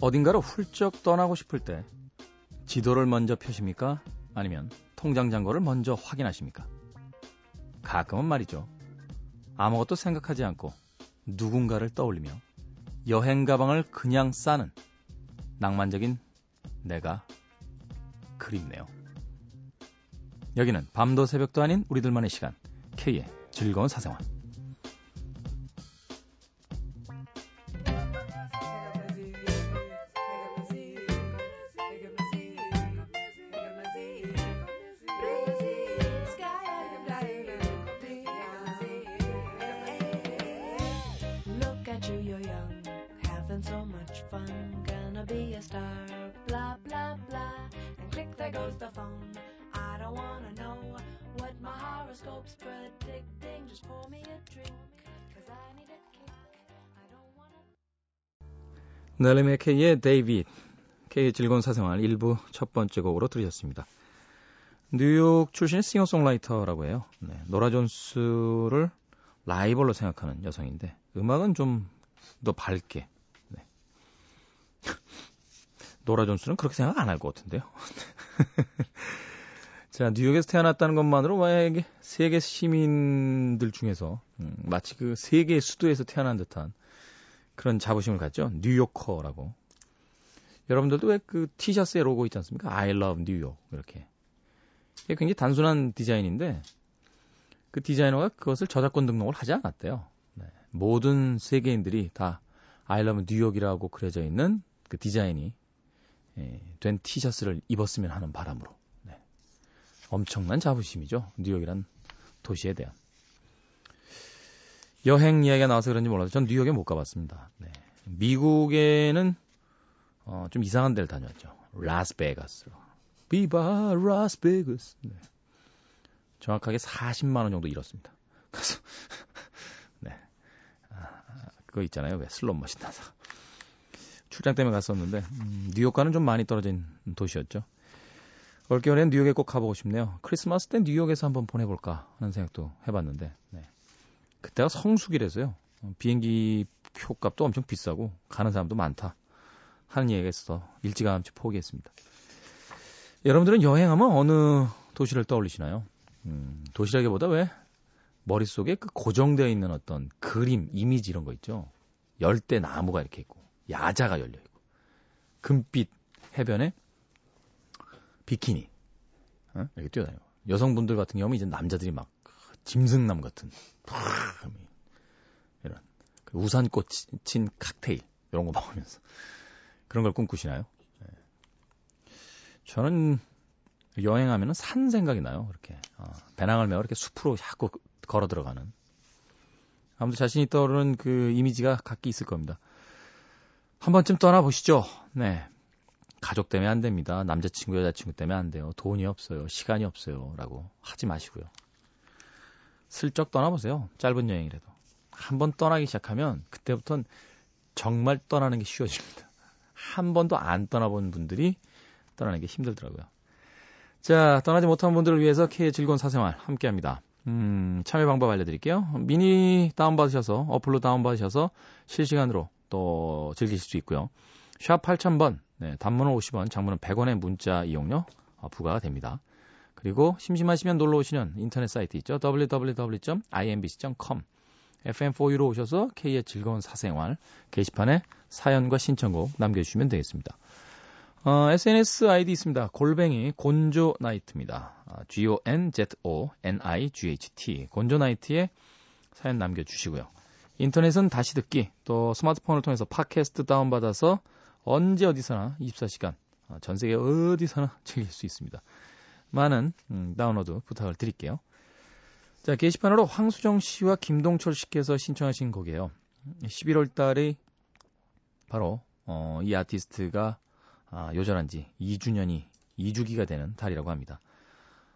어딘가로 훌쩍 떠나고 싶을 때 지도를 먼저 펴십니까? 아니면 통장 잔고를 먼저 확인하십니까? 가끔은 말이죠. 아무것도 생각하지 않고 누군가를 떠올리며 여행 가방을 그냥 싸는 낭만적인 내가 그립네요. 여기는 밤도 새벽도 아닌 우리들만의 시간 K의 즐거운 사생활 넬리 맥케이의 데이빗, K의 즐거운 사생활 일부 첫 번째 곡으로 들으셨습니다. 뉴욕 출신의 싱어송라이터라고 해요. 네, 노라 존스를 라이벌로 생각하는 여성인데 음악은 좀 더 밝게. 네. 노라 존스는 그렇게 생각 안 할 것 같은데요. 자, 뉴욕에서 태어났다는 것만으로 만약에 세계 시민들 중에서 음, 마치 그 세계 수도에서 태어난 듯한 그런 자부심을 갖죠. 뉴요커라고. 여러분들도 왜 그 티셔츠에 로고 있지 않습니까? I love 뉴욕. 이렇게. 이게 굉장히 단순한 디자인인데 그 디자이너가 그것을 저작권 등록을 하지 않았대요. 네. 모든 세계인들이 다 I love 뉴욕이라고 그려져 있는 그 디자인이 예, 된 티셔츠를 입었으면 하는 바람으로. 네. 엄청난 자부심이죠. 뉴욕이란 도시에 대한. 여행 이야기가 나와서 그런지 몰라도 전 뉴욕에 못 가봤습니다. 네. 미국에는 어, 좀 이상한 데를 다녔죠. 라스베가스로. Viva Las Vegas. 네. 정확하게 40만 원 정도 잃었습니다. 그래서 네. 아, 그거 있잖아요. 왜 슬롯 머신 나서. 출장 때문에 갔었는데 음, 뉴욕과는 좀 많이 떨어진 도시였죠. 올겨울엔 뉴욕에 꼭 가보고 싶네요. 크리스마스 때 뉴욕에서 한번 보내볼까 하는 생각도 해봤는데 네. 그때가 성수기라서요. 어, 비행기 표값도 엄청 비싸고 가는 사람도 많다 하는 얘기가 있어서 일찌감치 포기했습니다. 여러분들은 여행하면 어느 도시를 떠올리시나요? 음, 도시라기보다 왜 머릿속에 그 고정되어 있는 어떤 그림, 이미지 이런 거 있죠. 열대 나무가 이렇게 있고 야자가 열려 있고 금빛 해변에 비키니 어? 이렇게 뛰어다니고 여성분들 같은 경우는 이제 남자들이 막 짐승남 같은 이런 그 우산꽃 친 칵테일 이런 거 먹으면서 그런 걸 꿈꾸시나요? 네. 저는 여행하면은 산 생각이 나요. 이렇게 어, 배낭을 메고 이렇게 숲으로 자꾸 걸어 들어가는. 아무튼 자신이 떠오르는 그 이미지가 각기 있을 겁니다. 한 번쯤 떠나 보시죠. 네. 가족 때문에 안 됩니다. 남자친구, 여자친구 때문에 안 돼요. 돈이 없어요. 시간이 없어요. 라고 하지 마시고요. 슬쩍 떠나보세요. 짧은 여행이라도. 한번 떠나기 시작하면 그때부터는 정말 떠나는 게 쉬워집니다. 한 번도 안 떠나본 분들이 떠나는 게 힘들더라고요. 자, 떠나지 못한 분들을 위해서 K의 즐거운 사생활 함께 합니다. 음, 참여 방법 알려드릴게요. 미니 다운받으셔서, 어플로 다운받으셔서 실시간으로 또 즐기실 수 있고요. 샵 8000번, 네, 단문은 50원, 장문은 100원의 문자 이용료 어, 부과가 됩니다. 그리고 심심하시면 놀러 오시는 인터넷 사이트 있죠. www.imbc.com FM4U로 오셔서 K의 즐거운 사생활 게시판에 사연과 신청곡 남겨주시면 되겠습니다. 어, SNS 아이디 있습니다. 골뱅이 곤조 나이트입니다. 아, G-O-N-Z-O-N-I-G-H-T 곤조 나이트에 사연 남겨주시고요. 인터넷은 다시 듣기 또 스마트폰을 통해서 팟캐스트 다운받아서 언제 어디서나 24시간 어, 전 세계 어디서나 즐길 수 있습니다. 많은 음, 다운로드 부탁을 드릴게요. 자, 게시판으로 황수정 씨와 김동철 씨께서 신청하신 곡이에요. 11월 달에 바로 어, 이 아티스트가 아, 요절한 지 2주년이 2주기가 되는 달이라고 합니다.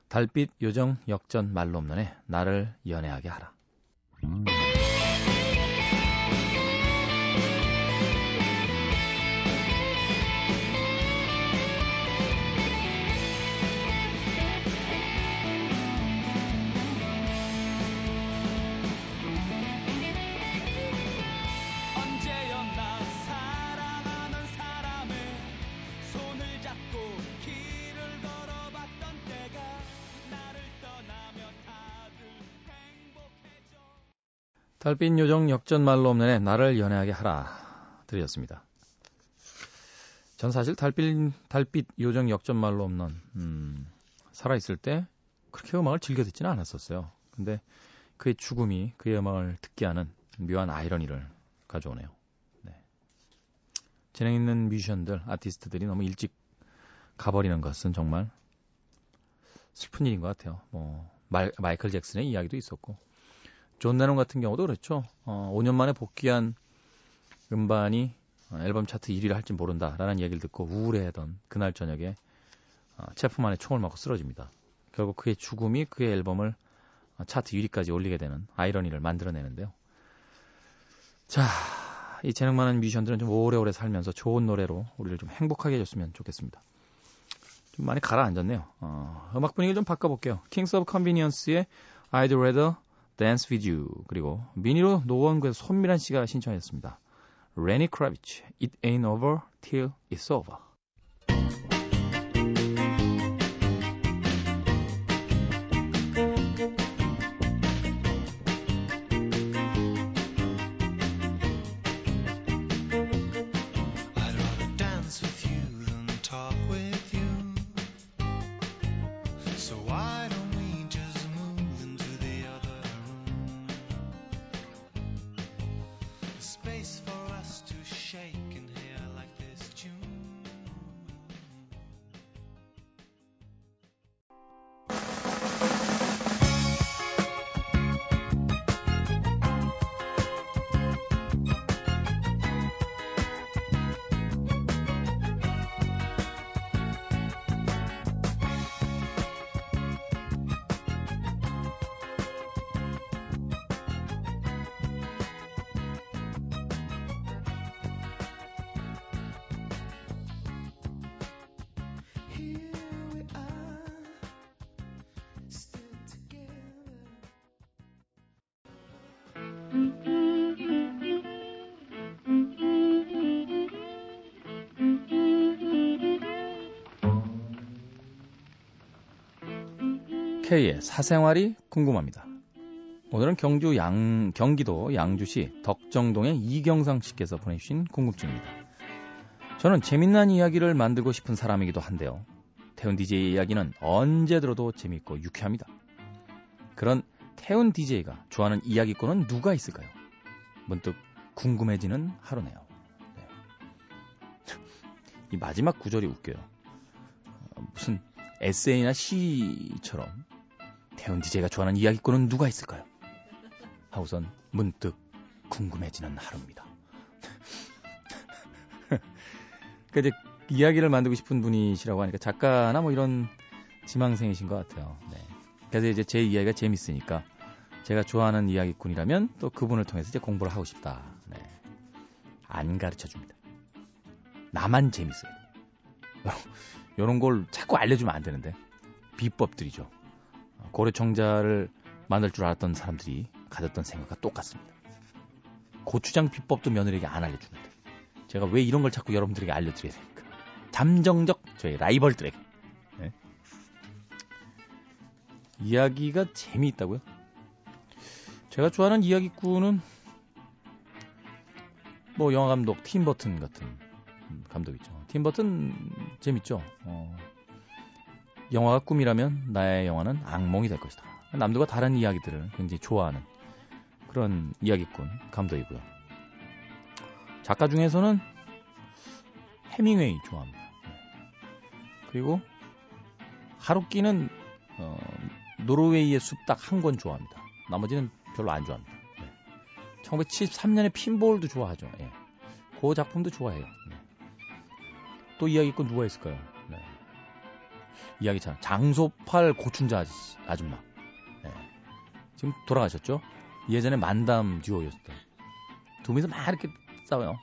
달빛 요정 역전 말로 없는 애 나를 연애하게 하라. 음. 달빛 요정 역전 말로 없는 애 나를 연애하게 하라 드렸습니다. 전 사실 달빛 달빛 요정 역전 말로 없는 음, 살아 있을 때 그렇게 음악을 즐겨 듣지는 않았었어요. 근데 그의 죽음이 그의 음악을 듣게 하는 묘한 아이러니를 가져오네요. 네. 재능 있는 뮤지션들, 아티스트들이 너무 일찍 가버리는 것은 정말 슬픈 일인 것 같아요. 뭐 말, 마이클 잭슨의 이야기도 있었고 존 레논 같은 경우도 그렇죠. 어, 5년 만에 복귀한 음반이 앨범 차트 1위를 할지 모른다라는 얘기를 듣고 우울해하던 그날 저녁에 어, 체프만의 총을 맞고 쓰러집니다. 결국 그의 죽음이 그의 앨범을 차트 1위까지 올리게 되는 아이러니를 만들어내는데요. 자, 이 재능 많은 뮤지션들은 좀 오래오래 살면서 좋은 노래로 우리를 좀 행복하게 해줬으면 좋겠습니다. 좀 많이 가라앉았네요. 어, 음악 분위기 좀 바꿔볼게요. Kings of Convenience의 I'd Rather Dance With You 그리고 미니로 노원구의 손미란 씨가 신청했습니다. Lenny Kravitz, It Ain't Over Till It's Over. K의 사생활이 궁금합니다. 오늘은 경주 양, 경기도 양주시 덕정동의 이경상 씨께서 보내주신 궁금증입니다. 저는 재밌는 이야기를 만들고 싶은 사람이기도 한데요. 태훈 DJ의 이야기는 언제 들어도 재밌고 유쾌합니다. 그런 태훈 DJ가 좋아하는 이야기꾼은 누가 있을까요? 문득 궁금해지는 하루네요. 네. 이 마지막 구절이 웃겨요. 어, 무슨 에세이나 시처럼 태훈 DJ가 좋아하는 이야기꾼은 누가 있을까요? 하우선 문득 궁금해지는 하루입니다. 그 이제 이야기를 만들고 싶은 분이시라고 하니까 작가나 뭐 이런 지망생이신 것 같아요. 네. 그래서 이제 제 이야기가 재밌으니까 제가 좋아하는 이야기꾼이라면 또 그분을 통해서 이제 공부를 하고 싶다. 네. 안 가르쳐 줍니다. 나만 재밌어요. 이런 걸 자꾸 알려주면 안 되는데 비법들이죠. 고래청자를 만들 줄 알았던 사람들이 가졌던 생각과 똑같습니다. 고추장 비법도 며느리에게 안 알려주는데 제가 왜 이런 걸 자꾸 여러분들에게 알려드려야 됩니까? 잠정적 저희 라이벌들에게 네? 이야기가 재미있다고요? 제가 좋아하는 이야기꾼은 뭐 영화 감독 팀 버튼 같은 감독 있죠. 팀 버튼 재밌죠. 어, 영화가 꿈이라면 나의 영화는 악몽이 될 것이다. 남들과 다른 이야기들을 굉장히 좋아하는 그런 이야기꾼 감독이고요. 작가 중에서는 해밍웨이 좋아합니다. 네. 그리고 하루끼는 어, 노르웨이의 숲딱 한 권 좋아합니다. 나머지는 별로 안 좋아합니다. 네. 1973년에 핀볼도 좋아하죠. 예. 그 작품도 좋아해요. 네. 또 이야기꾼 누가 있을까요? 네. 이야기처럼 장소팔 고춘자 아줌마. 네. 지금 돌아가셨죠? 예전에 만담 듀오였던. 두 명이서 막 이렇게 싸워요.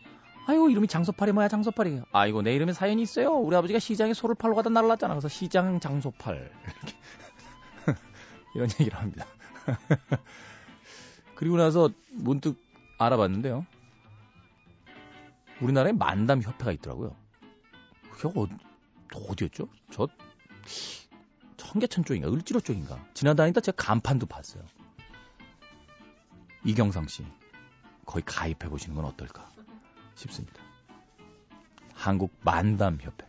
아유 이름이 장소팔이 뭐야 장소팔이. 아이고 내 이름에 사연이 있어요. 우리 아버지가 시장에 소를 팔러 가다 날라갔잖아. 그래서 시장 장소팔 이런 얘기를 합니다. 그리고 나서 문득 알아봤는데요. 우리나라에 만담 협회가 있더라고요. 그게 어, 어디였죠? 저 청계천 쪽인가 을지로 쪽인가 지나다니다 제가 간판도 봤어요. 이경상 씨 거의 가입해 보시는 건 어떨까 싶습니다. 한국 만담 협회.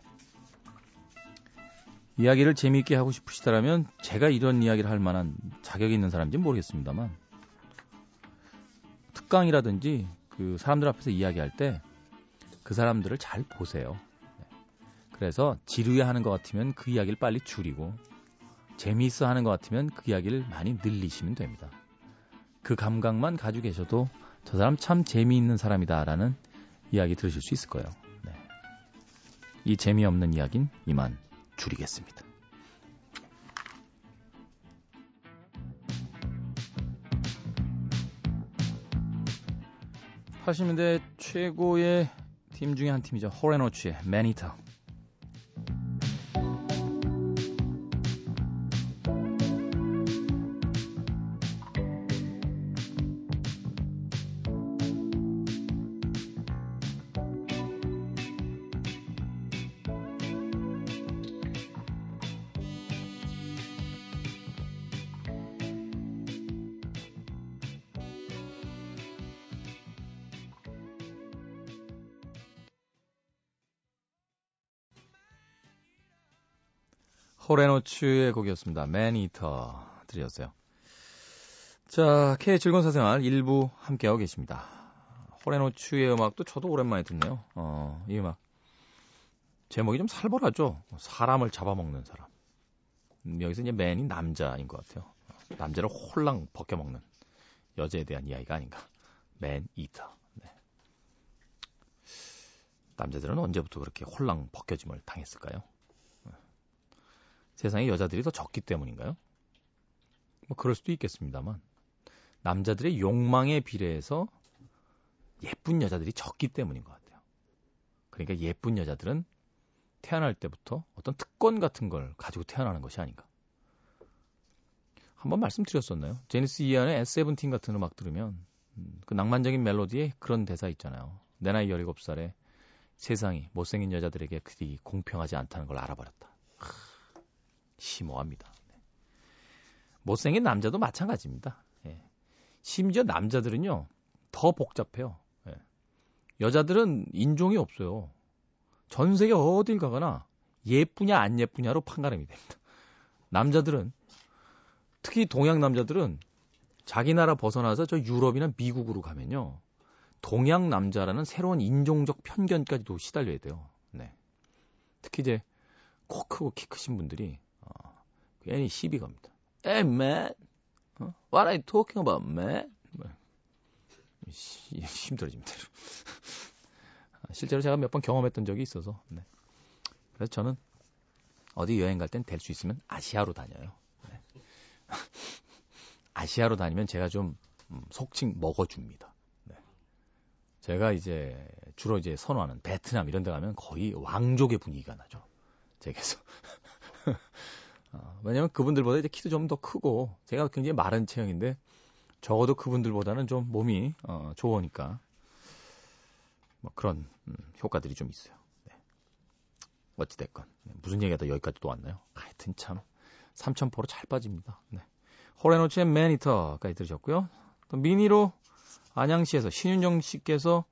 이야기를 재미있게 하고 싶으시다라면 제가 이런 이야기를 할 만한 자격이 있는 사람인지 모르겠습니다만 특강이라든지 그 사람들 앞에서 이야기할 때 그 사람들을 잘 보세요. 네. 그래서 지루해 하는 것 같으면 그 이야기를 빨리 줄이고 재미있어 하는 것 같으면 그 이야기를 많이 늘리시면 됩니다. 그 감각만 가지고 계셔도 저 사람 참 재미있는 사람이다라는 이야기 들으실 수 있을 거예요. 네. 이 재미없는 이야기는 이만 줄이겠습니다. 80년대 최고의 팀 중에 한 팀이죠. 호레노츠의 매니터. 호레노츠의 곡이었습니다. 매니터 들이었어요. 자, K의 즐거운 사생활 일부 함께하고 계십니다. 호레노츠의 음악도 저도 오랜만에 듣네요. 어, 이 음악. 제목이 좀 살벌하죠? 사람을 잡아먹는 사람. 음, 여기서 이제 맨이 남자인 것 같아요. 남자를 홀랑 벗겨먹는 여자에 대한 이야기가 아닌가. 맨 이터. 네. 남자들은 언제부터 그렇게 홀랑 벗겨짐을 당했을까요? 세상에 여자들이 더 적기 때문인가요? 뭐 그럴 수도 있겠습니다만 남자들의 욕망에 비례해서 예쁜 여자들이 적기 때문인 것 같아요. 그러니까 예쁜 여자들은 태어날 때부터 어떤 특권 같은 걸 가지고 태어나는 것이 아닌가. 한번 말씀드렸었나요? 제니스 이안의 S17 같은 음악 들으면 음, 그 낭만적인 멜로디에 그런 대사 있잖아요. 내 나이 17살에 세상이 못생긴 여자들에게 그리 공평하지 않다는 걸 알아버렸다. 심오합니다. 네. 못생긴 남자도 마찬가지입니다. 예. 심지어 남자들은요, 더 복잡해요. 예. 여자들은 인종이 없어요. 전 세계 어딜 가거나 예쁘냐 안 예쁘냐로 판가름이 됩니다. 남자들은 특히 동양 남자들은 자기 나라 벗어나서 저 유럽이나 미국으로 가면요. 동양 남자라는 새로운 인종적 편견까지도 시달려야 돼요. 네. 특히 이제 코 크고 키 크신 분들이 괜히 시비 겁니다. Hey man, what are you talking about, man? 힘들어집니다. 실제로 제가 몇 번 경험했던 적이 있어서. 네. 그래서 저는 어디 여행 갈 땐 될 수 있으면 아시아로 다녀요. 네. 아시아로 다니면 제가 좀 음, 속칭 먹어줍니다. 네. 제가 이제 주로 이제 선호하는 베트남 이런 데 가면 거의 왕족의 분위기가 나죠. 제게서. 어, 왜냐면 그분들보다 이제 키도 좀 더 크고 제가 굉장히 마른 체형인데 적어도 그분들보다는 좀 몸이 어, 좋으니까 뭐 그런 음, 효과들이 좀 있어요. 네. 어찌됐건 네. 무슨 얘기가 다 여기까지 또 왔나요? 하여튼 참 삼천포로 잘 빠집니다. 네. 호레노츠의 매니터까지 들으셨고요. 또 미니로 안양시에서 신윤정 씨께서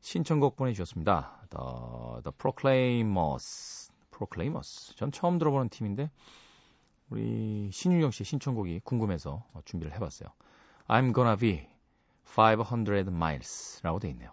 신청곡 보내주셨습니다. The, the Proclaimers. Proclaimers. 전 처음 들어보는 팀인데 우리 신윤경 씨 신청곡이 궁금해서 준비를 해봤어요. I'm gonna be 500 miles라고 돼 있네요.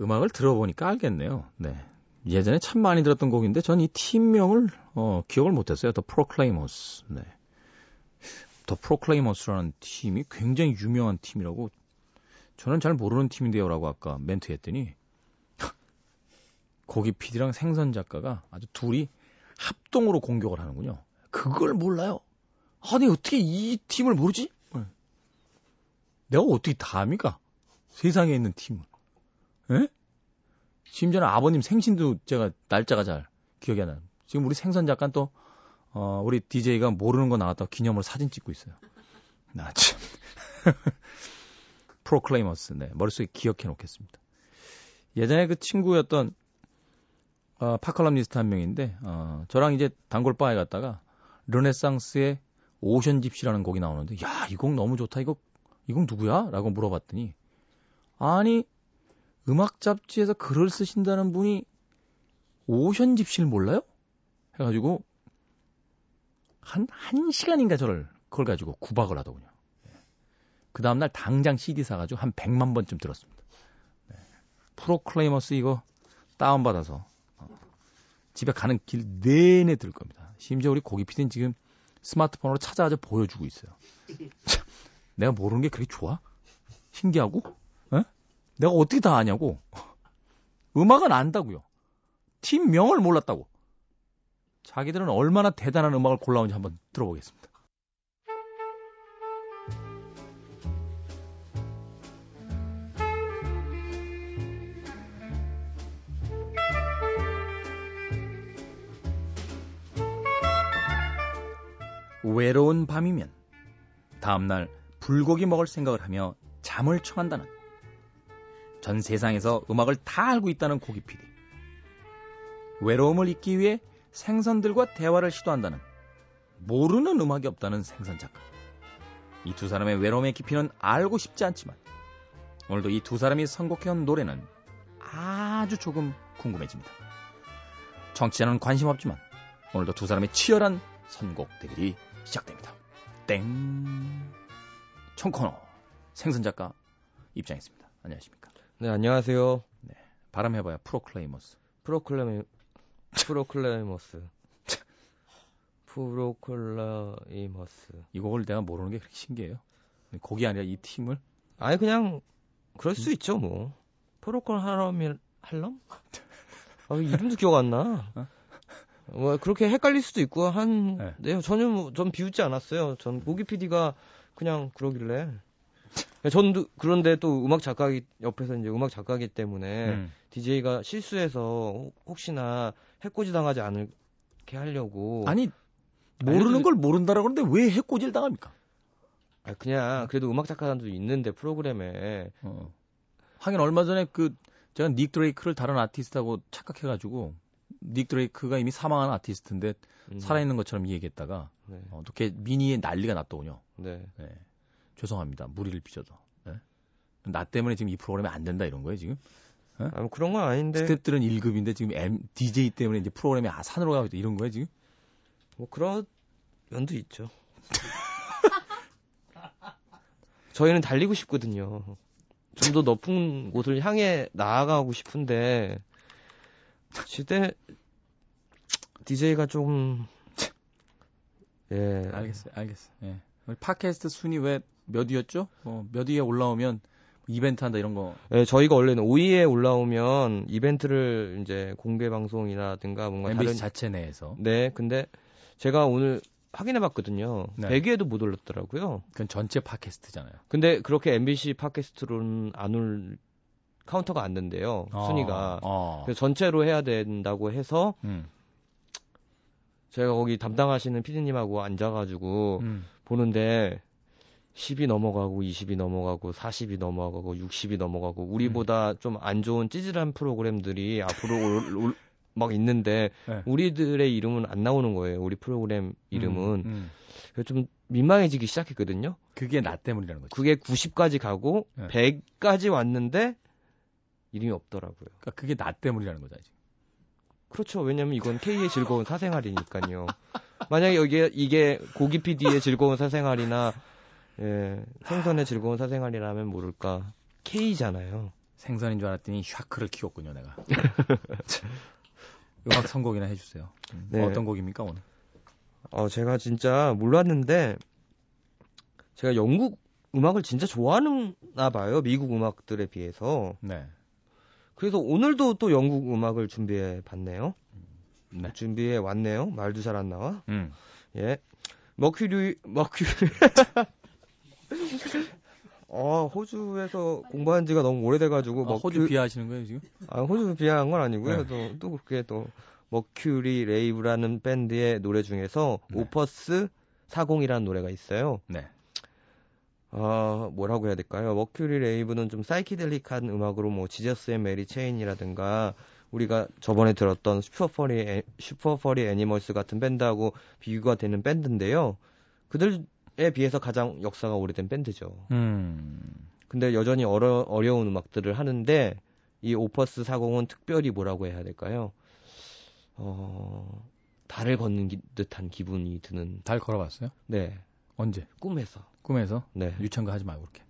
음악을 들어보니까 알겠네요. 네. 예전에 참 많이 들었던 곡인데 전 이 팀명을 어, 기억을 못했어요. 더 프로클레이머스. 네. 더 프로클레이머스라는 팀이 굉장히 유명한 팀이라고 저는 잘 모르는 팀인데요라고 아까 멘트했더니 고기 PD랑 생선 작가가 아주 둘이 합동으로 공격을 하는군요. 그걸 몰라요. 아니 어떻게 이 팀을 모르지? 네. 내가 어떻게 다합니까? 세상에 있는 팀을. 에? 심지어는 아버님 생신도 제가 날짜가 잘 기억이 안 나요. 지금 우리 생선 작가 또 어, 우리 DJ가 모르는 거 나왔다고 기념으로 사진 찍고 있어요. 나 참. 프로클레이머스, 네. 머릿속에 기억해 놓겠습니다. 예전에 그 친구였던, 어, 파컬럼니스트 한 명인데, 어, 저랑 이제 단골바에 갔다가, 르네상스의 오션 집시라는 곡이 나오는데, 야, 이 곡 너무 좋다. 이거, 이 곡 누구야? 라고 물어봤더니, 아니, 음악 잡지에서 글을 쓰신다는 분이 오션 집시를 몰라요? 해가지고 한, 한 시간인가 저를 그걸 가지고 구박을 하더군요. 그 다음날 당장 CD 사가지고 한 100만 번쯤 들었습니다. 네. 프로클레이머스 이거 다운받아서 어, 집에 가는 길 내내 들 겁니다. 심지어 우리 고기 피디는 지금 스마트폰으로 찾아가지고 보여주고 있어요. 참, 내가 모르는 게 그렇게 좋아? 신기하고? 에? 내가 어떻게 다 아냐고? 음악은 안다고요. 팀명을 몰랐다고. 자기들은 얼마나 대단한 음악을 골라온지 한번 들어보겠습니다. 외로운 밤이면 다음날 불고기 먹을 생각을 하며 잠을 청한다는 전 세상에서 음악을 다 알고 있다는 고기 PD. 외로움을 잊기 위해 생선들과 대화를 시도한다는 모르는 음악이 없다는 생선 작가. 이 두 사람의 외로움의 깊이는 알고 싶지 않지만 오늘도 이 두 사람이 선곡해온 노래는 아주 조금 궁금해집니다. 정치자는 관심 없지만 오늘도 두 사람의 치열한 선곡 대결이 시작됩니다. 땡. 청코너 생선 작가 입장했습니다. 안녕하십니까? 네, 안녕하세요. 네. 바람 해봐요. 프로클레이머스. 프로클레이 프로클레이머스. 프로클레이머스. 이 곡을 내가 모르는 게 그렇게 신기해요. 곡이 아니라 이 팀을. 아니 그냥 그럴 수 음. 있죠 뭐. 프로콜 하럼이 할럼? 아, 이름도 기억 안 나. 어? 뭐 그렇게 헷갈릴 수도 있고 한 네. 네 전혀 뭐, 전 비웃지 않았어요. 전 모기 PD가 그냥 그러길래. 전 그런데 또 음악 작가기 옆에서 이제 음악 작가기 때문에 음. DJ가 실수해서 혹시나 해코지 당하지 않게 하려고 아니 모르는 걸 모른다라고 하는데 왜 해코지를 당합니까? 아 그냥 그래도 음악 작가들도 있는데 프로그램에 어. 하긴 얼마 전에 그 제가 닉 드레이크를 다른 아티스트하고 착각해가지고 닉 드레이크가 이미 사망한 아티스트인데 음. 살아있는 것처럼 얘기했다가 네. 어, 어떻게 미니에 난리가 났더군요. 네. 네. 죄송합니다. 무리를 빚어서. 네? 나 때문에 지금 이 프로그램이 안 된다 이런 거예요 지금? 네? 아, 뭐 그런 건 아닌데. 스탭들은 1급인데 지금 M, DJ 때문에 이제 프로그램이 아, 산으로 가고 있다 이런 거예요 지금? 뭐 그런 면도 있죠. 저희는 달리고 싶거든요. 좀 더 높은 곳을 향해 나아가고 싶은데 시대 DJ가 좀 예. 알겠어요. 알겠어요. 예. 팟캐스트 순위 왜 몇 위였죠? 어, 몇 위에 올라오면 이벤트 한다 이런 거. 예, 저희가 원래는 5위에 올라오면 이벤트를 이제 공개 방송이라든가 뭔가 MBC 다른 자체 내에서. 네, 근데 제가 오늘 확인해 봤거든요. 네. 100위에도 못 올랐더라고요. 그건 전체 팟캐스트잖아요. 근데 그렇게 MBC 팟캐스트로는 안 올 카운터가 안 된대요. 어, 순위가. 어. 그래서 전체로 해야 된다고 해서 음. 제가 거기 담당하시는 피디님하고 앉아가지고 음. 보는데 10이 넘어가고 20이 넘어가고 40이 넘어가고 60이 넘어가고 우리보다 음. 좀안 좋은 찌질한 프로그램들이 앞으로 올, 올, 막 있는데 네. 우리들의 이름은 안 나오는 거예요. 우리 프로그램 이름은. 음, 음. 좀 민망해지기 시작했거든요. 그게 나 때문이라는 거죠. 그게 90까지 가고 네. 100까지 왔는데 이름이 없더라고요. 그러니까 그게 나 때문이라는 거죠, 지금. 그렇죠. 왜냐면 이건 K의 즐거운 사생활이니까요. 만약에 여기 이게 고기 PD의 즐거운 사생활이나 예, 생선의 즐거운 사생활이라면 모를까 K잖아요. 생선인 줄 알았더니 샤크를 키웠군요, 내가. 음악 선곡이나 해주세요. 음, 네. 어떤 곡입니까, 오늘? 어, 제가 진짜 몰랐는데, 제가 영국 음악을 진짜 좋아하나 봐요. 미국 음악들에 비해서. 네. 그래서 오늘도 또 영국 음악을 준비해 봤네요. 네. 준비해 왔네요. 말도 잘 안 나와. 음. 예. 머큐리, 머큐리. 어, 호주에서 공부한 지가 너무 오래돼가지고. 아, 호주 비하하시는 거예요, 지금? 아, 호주 비하한 건 아니고요. 네. 또, 또 그렇게 또, 머큐리 레이브라는 밴드의 노래 중에서 네. 오퍼스 40이라는 노래가 있어요. 네. 어, 뭐라고 해야 될까요? 머큐리 레이브는 좀 사이키델릭한 음악으로 뭐 지저스 앤 메리 체인이라든가 우리가 저번에 들었던 슈퍼퍼리 슈퍼퍼리 애니멀스 같은 밴드하고 비교가 되는 밴드인데요. 그들 에 비해서 가장 역사가 오래된 밴드죠. 음. 근데 여전히 어려, 어려운 음악들을 하는데 이 오퍼스 40은 특별히 뭐라고 해야 될까요? 어, 달을 걷는 기, 듯한 기분이 드는. 달 걸어봤어요? 네. 언제? 꿈에서. 꿈에서? 네. 유치한 거 하지 말고 그렇게.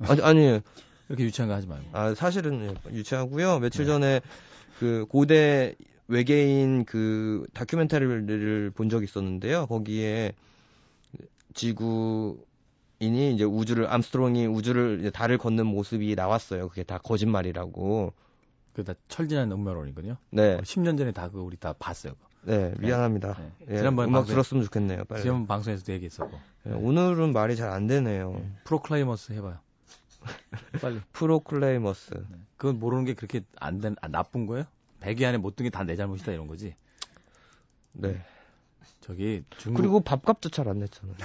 아니, 아니에요. 이렇게 유치한 거 하지 말고. 아, 사실은 유치하고요. 며칠 네. 전에 그 고대 외계인 그 다큐멘터리를 본 적이 있었는데요. 거기에 지구인이 이제 우주를 암스트롱이 우주를 이제 달을 걷는 모습이 나왔어요. 그게 다 거짓말이라고. 그다 철진한 음모론이거든요. 네. 10년 전에 다 그 우리 다 봤어요. 네, 네, 미안합니다. 네. 네. 지난번 음악 방송, 들었으면 좋겠네요. 빨리. 지난번 방송에서도 얘기했었고. 네, 오늘은 말이 잘 안 되네요. 네. 프로클레이머스 해봐요. 빨리. 프로클레이머스. 네. 그건 모르는 게 그렇게 안 된, 아, 나쁜 거예요? 100위 안에 못 든 게 다 내 잘못이다 이런 거지. 네. 저기 중국 그리고 밥값도 잘 안 냈잖아요.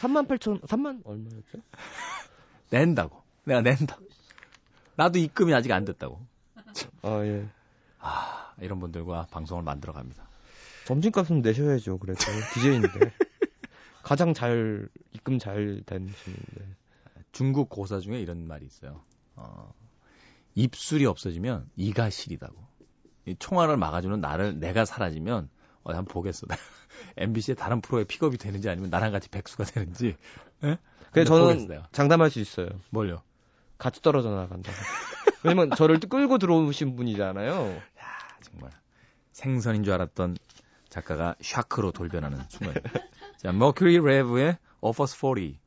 3만 8천 3만 얼마였죠? 낸다고. 내가 낸다. 나도 입금이 아직 안 됐다고. 아 예. 아 이런 분들과 방송을 만들어 갑니다. 점심값은 내셔야죠. 그래도 DJ인데 가장 잘 입금 잘 되시는데. 중국 고사 중에 이런 말이 있어요. 어, 입술이 없어지면 이가 시리다고. 이 총알을 막아주는 나를 내가 사라지면 어, 한번 보겠어. MBC의 다른 프로에 픽업이 되는지 아니면 나랑 같이 백수가 되는지. 예? 그래 저는 보겠어요. 장담할 수 있어요. 뭘요? 같이 떨어져 나간다. 왜냐면 저를 끌고 들어오신 분이잖아요. 야 정말 생선인 줄 알았던 작가가 샤크로 돌변하는 순간. 자, 머큐리 레브의 Offers 40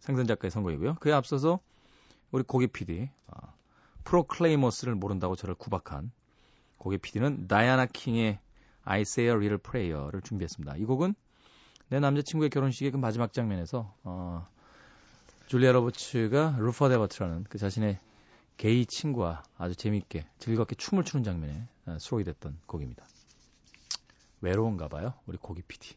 생선 작가의 선곡이고요. 그에 앞서서 우리 고기 PD 아, 프로클레이머스를 모른다고 저를 구박한 고개 PD는 다이아나 킹의 I Say a Little Prayer를 준비했습니다. 이 곡은 내 남자친구의 결혼식의 그 마지막 장면에서 어, 줄리아 로버츠가 루퍼 데버트라는 그 자신의 게이 친구와 아주 재미있게 즐겁게 춤을 추는 장면에 어, 수록이 됐던 곡입니다. 외로운가 봐요, 우리 고기 PD.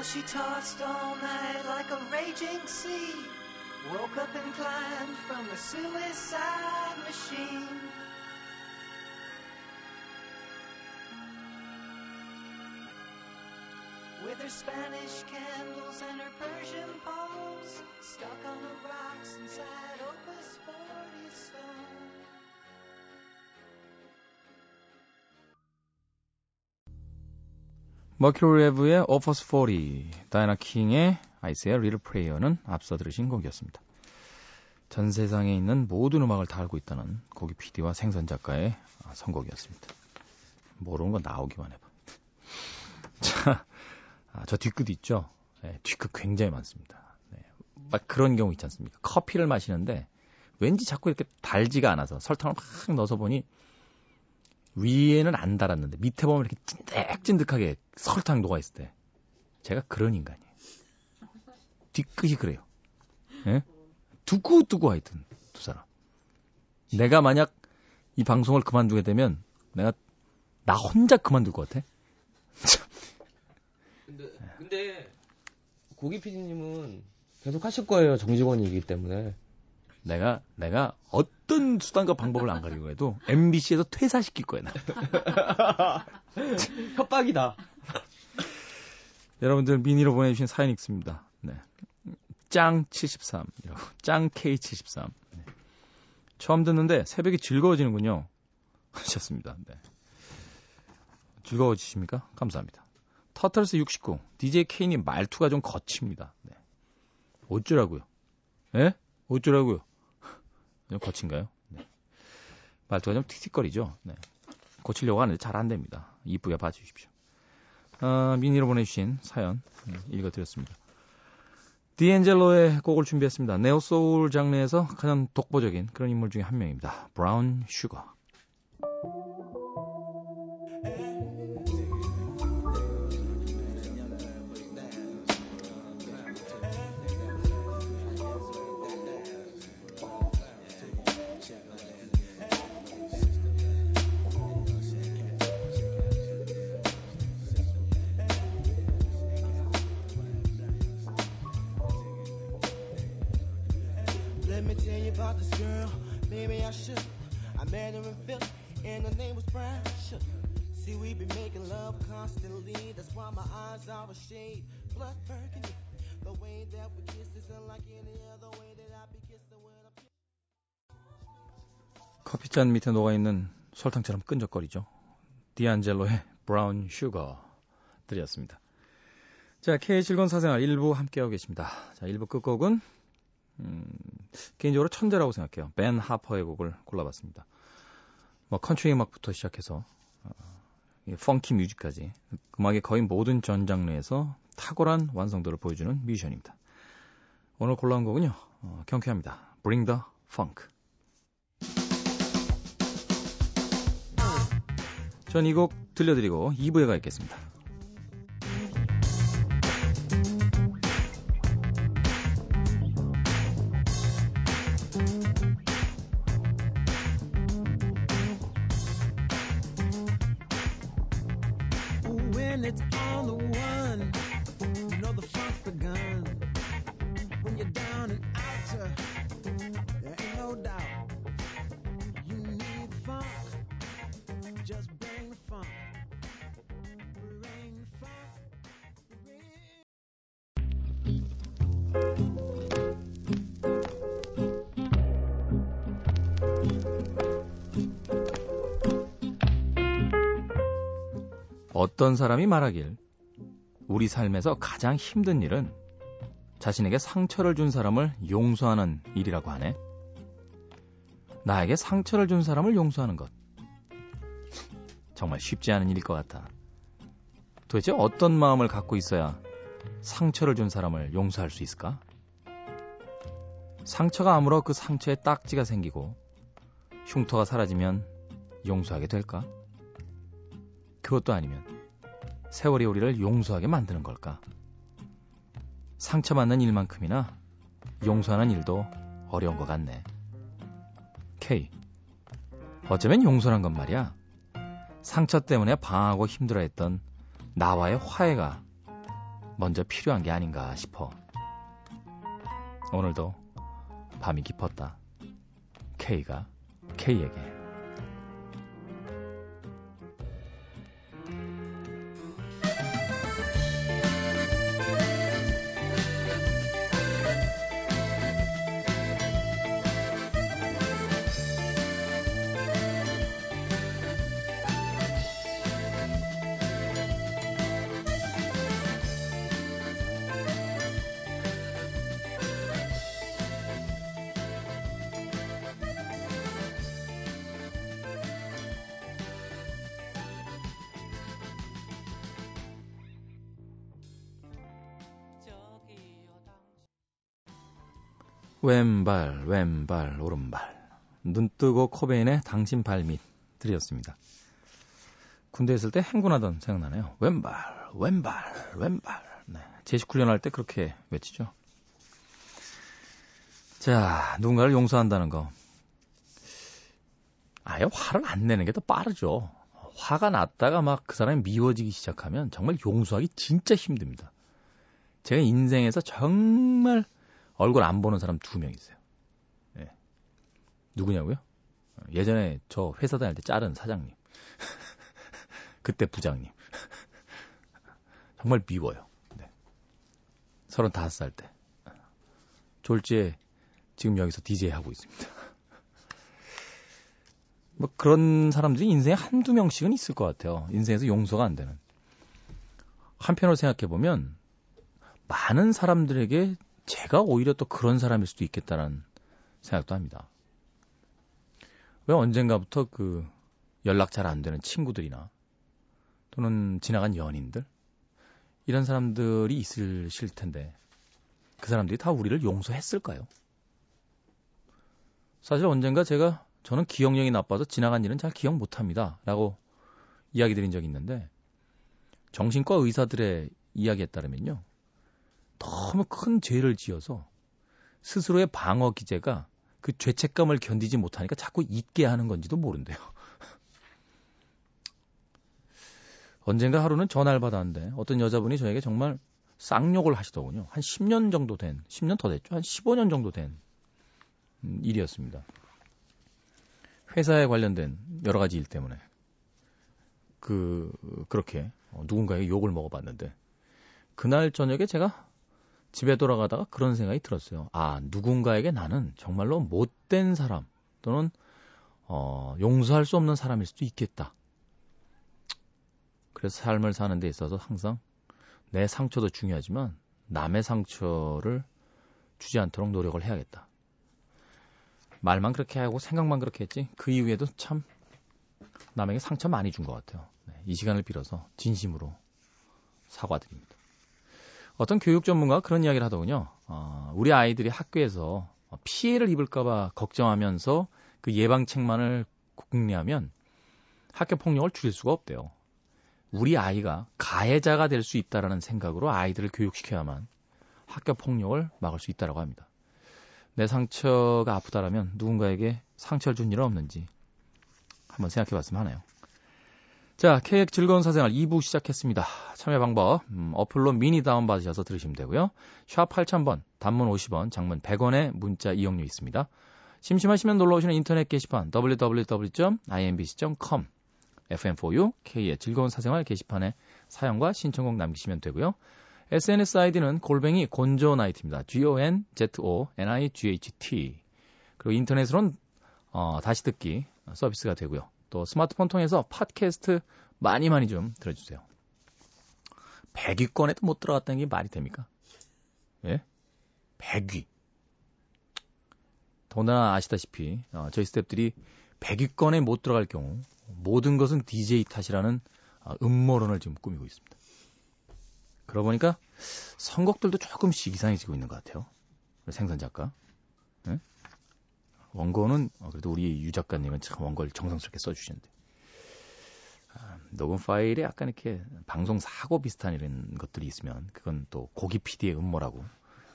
Well, she tossed all night like a raging sea. Woke up and climbed from a suicide machine. With her Spanish candles and her Persian 머큐리 레브의 Offers 40, 다이나 킹의 Little Prayer는 앞서 들으신 곡이었습니다. 전 세상에 있는 모든 음악을 다 알고 있다는 고기 PD와 생선 작가의 선곡이었습니다. 모르는 건 나오기만 해봐. 자, 아, 저 뒤끝 있죠? 네, 뒤끝 굉장히 많습니다. 네, 막 그런 경우 있지 않습니까? 커피를 마시는데 왠지 자꾸 이렇게 달지가 않아서 설탕을 막 넣어서 보니 위에는 안 달았는데 밑에 보면 이렇게 찐득찐득하게 설탕 녹아 있을 때 제가 그런 인간이에요. 뒤끝이 그래요. 예? 두고두고 하여튼 두 사람. 내가 만약 이 방송을 그만두게 되면 내가 나 혼자 그만둘 것 같아. 근데, 근데 고기 PD님은 계속 하실 거예요. 정직원이기 때문에. 내가 내가 어떤 수단과 방법을 안 가리고 해도 MBC에서 퇴사시킬 거야 나. 협박이다. 여러분들 미니로 보내주신 사연 읽습니다. 네. 짱 73이라고 짱 K73. 네. 처음 듣는데 새벽이 즐거워지는군요. 하셨습니다. 네. 즐거워지십니까? 감사합니다. 터틀스 69 DJ 케인이 말투가 좀 거칩니다. 네. 어쩌라고요? 예? 어쩌라고요? 좀 거친가요? 네. 말투가 좀 틱틱거리죠? 네. 고치려고 하는데 잘 안 됩니다. 이쁘게 봐주십시오. 어, 미니로 보내주신 사연 네, 읽어드렸습니다. 디엔젤로의 곡을 준비했습니다. 네오소울 장르에서 가장 독보적인 그런 인물 중에 한 명입니다. 브라운 슈거. 커피잔 밑에 녹아있는 설탕처럼 끈적거리죠. 디안젤로의 브라운 슈거 들이었습니다. 자, K 즐거운 사생활 1부 함께하고 계십니다. 자, 1부 끝곡은 음, 개인적으로 천재라고 생각해요. 벤 하퍼의 곡을 골라봤습니다. 뭐 컨트리 음악부터 시작해서 어, 펑키 뮤직까지 음악의 거의 모든 전 장르에서 탁월한 완성도를 보여주는 뮤지션입니다. 오늘 골라온 곡은요. 어, 경쾌합니다. Bring the Funk. 전 이 곡 들려드리고 2부에 가 있겠습니다. 어떤 사람이 말하길 우리 삶에서 가장 힘든 일은 자신에게 상처를 준 사람을 용서하는 일이라고 하네. 나에게 상처를 준 사람을 용서하는 것. 정말 쉽지 않은 일일 것 같아. 도대체 어떤 마음을 갖고 있어야 상처를 준 사람을 용서할 수 있을까? 상처가 아물어 그 상처에 딱지가 생기고 흉터가 사라지면 용서하게 될까? 그것도 아니면 세월이 우리를 용서하게 만드는 걸까? 상처받는 일만큼이나 용서하는 일도 어려운 것 같네. K. 어쩌면 용서란 건 말이야. 상처 때문에 방하고 힘들어했던 나와의 화해가 먼저 필요한 게 아닌가 싶어. 오늘도 밤이 깊었다. K가 K에게. 왼발, 왼발, 오른발. 눈뜨고 코베인의 당신 발밑 들이었습니다. 군대 있을 때 행군하던 생각나네요. 왼발, 왼발, 왼발. 네. 제식 훈련할 때 그렇게 외치죠. 자, 누군가를 용서한다는 거. 아예 화를 안 내는 게 더 빠르죠. 화가 났다가 막 그 사람이 미워지기 시작하면 정말 용서하기 진짜 힘듭니다. 제가 인생에서 정말 얼굴 안 보는 사람 두 명 있어요. 예. 누구냐고요? 예전에 저 회사 다닐 때 자른 사장님. 그때 부장님. 정말 미워요. 네. 35살 때. 졸지에 지금 여기서 DJ 하고 있습니다. 뭐 그런 사람들이 인생에 한두 명씩은 있을 것 같아요. 인생에서 용서가 안 되는. 한편으로 생각해 보면 많은 사람들에게 제가 오히려 또 그런 사람일 수도 있겠다는 생각도 합니다. 왜 언젠가부터 그 연락 잘 안 되는 친구들이나 또는 지나간 연인들 이런 사람들이 있으실 텐데 그 사람들이 다 우리를 용서했을까요? 사실 언젠가 제가 저는 기억력이 나빠서 지나간 일은 잘 기억 못 합니다. 라고 이야기 드린 적이 있는데, 정신과 의사들의 이야기에 따르면요. 너무 큰 죄를 지어서 스스로의 방어 기제가 그 죄책감을 견디지 못하니까 자꾸 잊게 하는 건지도 모른대요. 언젠가 하루는 전화를 받았는데 어떤 여자분이 저에게 정말 쌍욕을 하시더군요. 한 10년 정도 된, 10년 더 됐죠. 한 15년 정도 된 음, 일이었습니다. 회사에 관련된 여러 가지 일 때문에 그 그렇게 어, 누군가에게 욕을 먹어봤는데 그날 저녁에 제가 집에 돌아가다가 그런 생각이 들었어요. 아 누군가에게 나는 정말로 못된 사람 또는 어, 용서할 수 없는 사람일 수도 있겠다. 그래서 삶을 사는 데 있어서 항상 내 상처도 중요하지만 남의 상처를 주지 않도록 노력을 해야겠다. 말만 그렇게 하고 생각만 그렇게 했지 그 이후에도 참 남에게 상처 많이 준 것 같아요. 네, 이 시간을 빌어서 진심으로 사과드립니다. 어떤 교육 전문가가 그런 이야기를 하더군요. 어, 우리 아이들이 학교에서 피해를 입을까봐 걱정하면서 그 예방책만을 궁리하면 학교 폭력을 줄일 수가 없대요. 우리 아이가 가해자가 될 수 있다라는 생각으로 아이들을 교육시켜야만 학교 폭력을 막을 수 있다라고 합니다. 내 상처가 아프다라면 누군가에게 상처를 준 일은 없는지 한번 생각해 봤으면 하네요. 자, 케이크 즐거운 사생활 2부 시작했습니다. 참여 방법, 음, 어플로 미니 다운받으셔서 들으시면 되고요. 샵 8000번, 단문 50원, 장문 100원의 문자 이용료 있습니다. 심심하시면 놀러 오시는 인터넷 게시판 www.imbc.com FM4U K의 즐거운 사생활 게시판에 사연과 신청곡 남기시면 되고요. SNS 아이디는 골뱅이 곤조나이트입니다. G-O-N-Z-O-N-I-G-H-T. 그리고 인터넷으로는 어, 다시 듣기 서비스가 되고요. 또 스마트폰 통해서 팟캐스트 많이 많이 좀 들어주세요. 100위권에도 못 들어갔다는 게 말이 됩니까? 예? 100위. 더구나 아시다시피 어, 저희 스탭들이 100위권에 못 들어갈 경우 모든 것은 DJ 탓이라는 어, 음모론을 지금 꾸미고 있습니다. 그러고 보니까 선곡들도 조금씩 이상해지고 있는 것 같아요. 생선 작가. 네? 원고는 어, 그래도 우리 유 작가님은 참 원고를 정성스럽게 써주시는데 아, 녹음 파일에 약간 이렇게 방송 사고 비슷한 이런 것들이 있으면 그건 또 고기 PD의 음모라고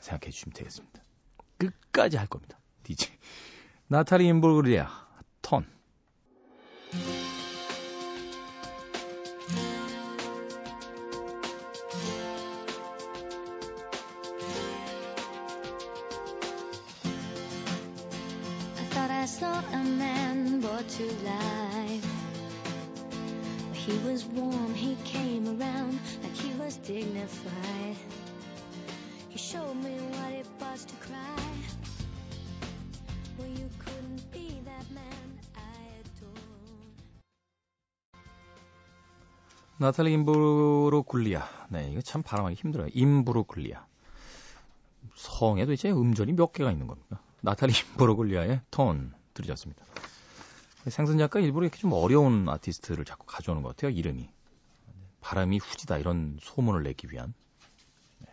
생각해 주시면 되겠습니다. 끝까지 할 겁니다. DJ 나타리 인볼그리아 톤. 나탈리 임브로굴리아. 네, 이거 참 발음하기 힘들어요. 임브로굴리아. 성에 도대체 음절이 몇 개가 있는 겁니까? 나탈리 임브로굴리아의 톤 들으셨습니다. 생선 작가 일부러 이렇게 좀 어려운 아티스트를 자꾸 가져오는 것 같아요. 이름이. 바람이 후지다 이런 소문을 내기 위한. 네.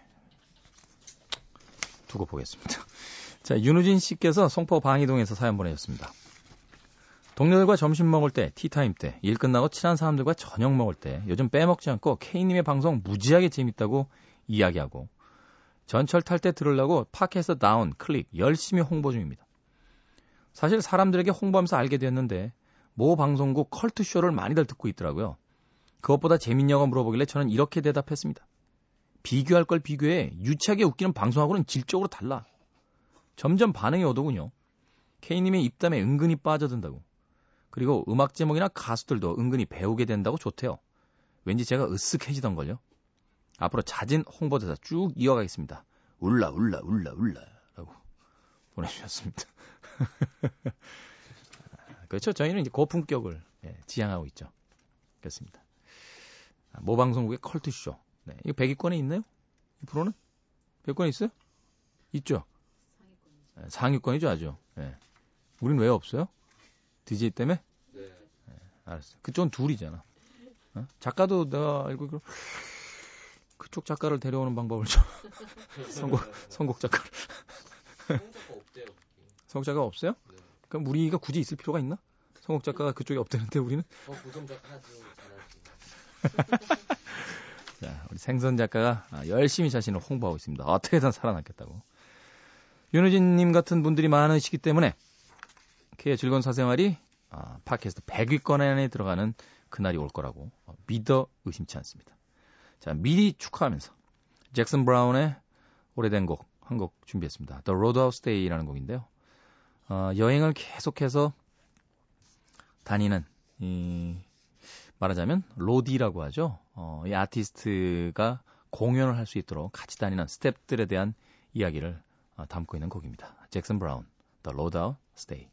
두고 보겠습니다. 자, 윤우진 씨께서 송포 방이동에서 사연 보내셨습니다. 동료들과 점심 먹을 때, 티타임 때, 일 끝나고 친한 사람들과 저녁 먹을 때, 요즘 빼먹지 않고 K님의 방송 무지하게 재밌다고 이야기하고, 전철 탈 때 들으려고 팟캐스트 다운, 클릭 열심히 홍보 중입니다. 사실 사람들에게 홍보하면서 알게 됐는데 모 방송국 컬트쇼를 많이들 듣고 있더라고요. 그것보다 재밌냐고 물어보길래 저는 이렇게 대답했습니다. 비교할 걸 비교해 유치하게 웃기는 방송하고는 질적으로 달라. 점점 반응이 오더군요. K님의 입담에 은근히 빠져든다고. 그리고 음악 제목이나 가수들도 은근히 배우게 된다고 좋대요. 왠지 제가 으쓱해지던 걸요. 앞으로 잦은 홍보대사 쭉 이어가겠습니다. 울라 울라 울라 울라 라고 보내주셨습니다. 그렇죠. 저희는 이제 고품격을 예, 지향하고 있죠. 그렇습니다. 아, 모방송국의 컬트쇼. 네, 이거 100위권에 있나요? 이 프로는? 100위권에 있어요? 있죠? 상위권이죠. 네, 상위권이죠, 아주. 네. 우린 왜 없어요? DJ 때문에? 네. 네 알았어. 그쪽은 둘이잖아. 어? 작가도 내가 알고 있고 그쪽 작가를 데려오는 방법을 좀 선곡 선곡 작가를 선곡 작가 없대요. 선곡 작가 없어요? 네. 그럼 우리가 굳이 있을 필요가 있나? 선곡 작가가 그쪽에 없대는데 우리는? 어, 고정 작가 하지 자, 우리 생선 작가가 열심히 자신을 홍보하고 있습니다. 어떻게든 살아남겠다고. 윤우진님 같은 분들이 많으시기 때문에 K의 즐거운 사생활이 아, 팟캐스트 100위권 안에 들어가는 그날이 올 거라고 믿어 의심치 않습니다. 자, 미리 축하하면서 잭슨 브라운의 오래된 곡 한 곡 준비했습니다. The Roadhouse Day라는 곡인데요. 어, 여행을 계속해서 다니는 이 말하자면 로디라고 하죠. 어, 이 아티스트가 공연을 할 수 있도록 같이 다니는 스탭들에 대한 이야기를 어, 담고 있는 곡입니다. 잭슨 브라운, The Roadhouse Stay.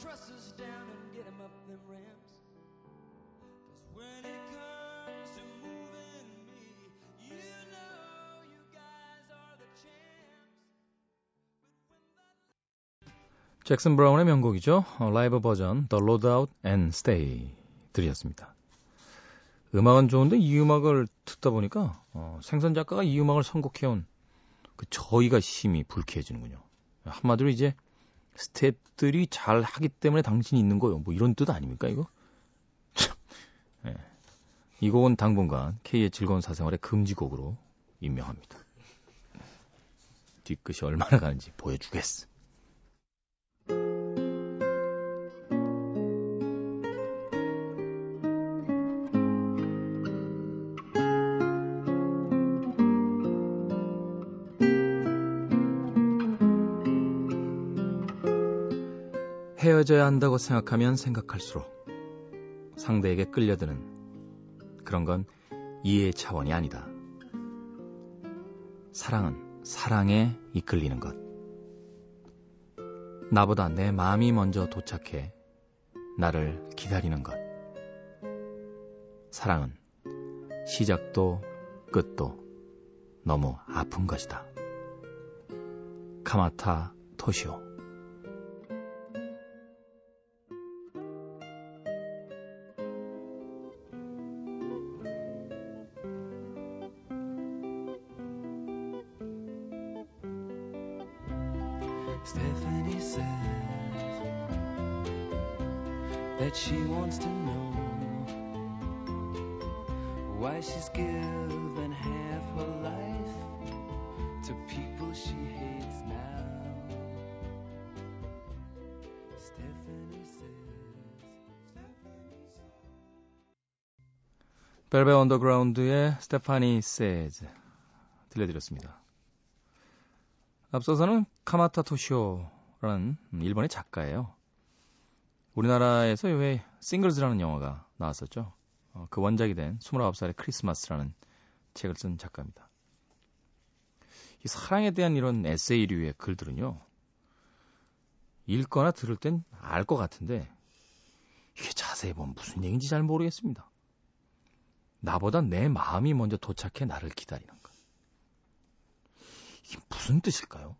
Trusses down and get them up them ramps. Cause when it comes to moving me, you know you guys are the champs. 잭슨 브라운의 명곡이죠. 어, 라이브 버전 The Load Out and Stay 들이었습니다. 음악은 좋은데 이 음악을 듣다 보니까 어, 생선 작가가 이 음악을 선곡해온 그 저희가 심히 불쾌해지는군요. 한마디로 이제 스탭들이 잘 하기 때문에 당신이 있는 거요. 뭐 이런 뜻 아닙니까 이거? 참. 예. 이 곡은 당분간 K의 즐거운 사생활의 금지곡으로 임명합니다. 뒤끝이 얼마나 가는지 보여주겠어. 헤어져야 한다고 생각하면 생각할수록 상대에게 끌려드는 그런 건 이해의 차원이 아니다. 사랑은 사랑에 이끌리는 것. 나보다 내 마음이 먼저 도착해 나를 기다리는 것. 사랑은 시작도 끝도 너무 아픈 것이다. 카마타 토시오. Stephanie says that she wants to know why she's given half her life to people she hates now. Stephanie says. 벨벳 언더그라운드의 스테파니 세즈 들려드렸습니다. 앞서서는 카마타 토시오라는 일본의 작가예요. 우리나라에서 왜 싱글즈라는 영화가 나왔었죠. 어, 그 원작이 된 29살의 크리스마스라는 책을 쓴 작가입니다. 이 사랑에 대한 이런 에세이류의 글들은요. 읽거나 들을 땐 알 것 같은데 이게 자세히 보면 무슨 얘기인지 잘 모르겠습니다. 나보다 내 마음이 먼저 도착해 나를 기다리는 이게 무슨 뜻일까요?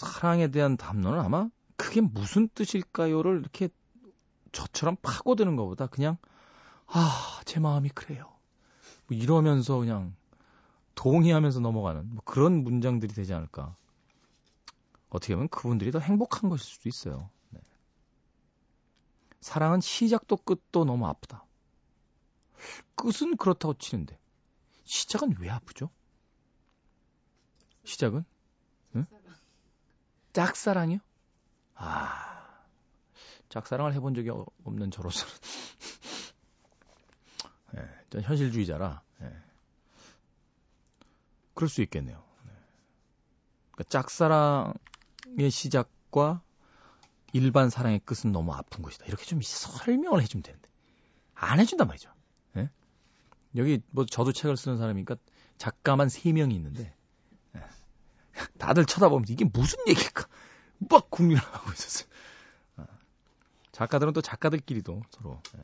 사랑에 대한 담론은 아마 그게 무슨 뜻일까요를 이렇게 저처럼 파고드는 것보다 그냥 아, 제 마음이 그래요. 뭐 이러면서 그냥 동의하면서 넘어가는 뭐 그런 문장들이 되지 않을까. 어떻게 보면 그분들이 더 행복한 것일 수도 있어요. 네. 사랑은 시작도 끝도 너무 아프다. 끝은 그렇다고 치는데 시작은 왜 아프죠? 시작은? 응? 짝사랑이요? 아, 짝사랑을 해본 적이 없는 저로서는. 예, 전 현실주의자라, 예. 그럴 수 있겠네요. 네. 그러니까 짝사랑의 시작과 일반 사랑의 끝은 너무 아픈 것이다. 이렇게 좀 설명을 해주면 되는데. 안 해준단 말이죠. 여기 뭐 저도 책을 쓰는 사람이니까 작가만 3명이 있는데 예. 다들 쳐다보면 이게 무슨 얘기일까? 막 궁리를 하고 있었어요. 아. 작가들은 또 작가들끼리도 서로 예.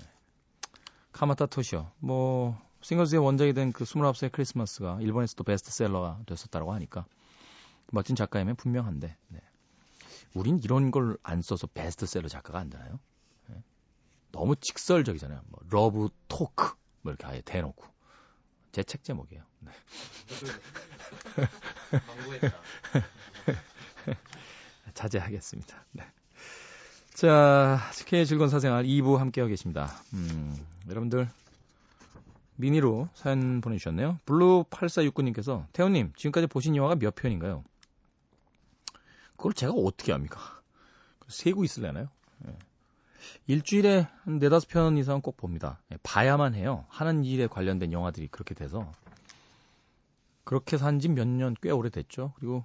카마타 토시오 뭐 싱글즈의 원작이 된 그 29세의 크리스마스가 일본에서도 베스트셀러가 됐었다고 하니까 멋진 작가이면 분명한데 네. 우린 이런 걸 안 써서 베스트셀러 작가가 안 되나요? 네. 너무 직설적이잖아요. 뭐 러브 토크 뭐 이렇게 아예 대놓고 제 책 제목이에요. 네. 자제하겠습니다. 네. 자, 스케의 즐거운 사생활 2부 함께하고 계십니다. 음, 여러분들 미니로 사연 보내주셨네요. 블루8469님께서 태훈님 지금까지 보신 영화가 몇 편인가요? 그걸 제가 어떻게 합니까? 세고 있을래나요? 네. 일주일에 한 네다섯 편 이상 꼭 봅니다. 예, 봐야만 해요. 하는 일에 관련된 영화들이 그렇게 돼서. 그렇게 산 지 몇 년 꽤 오래됐죠. 그리고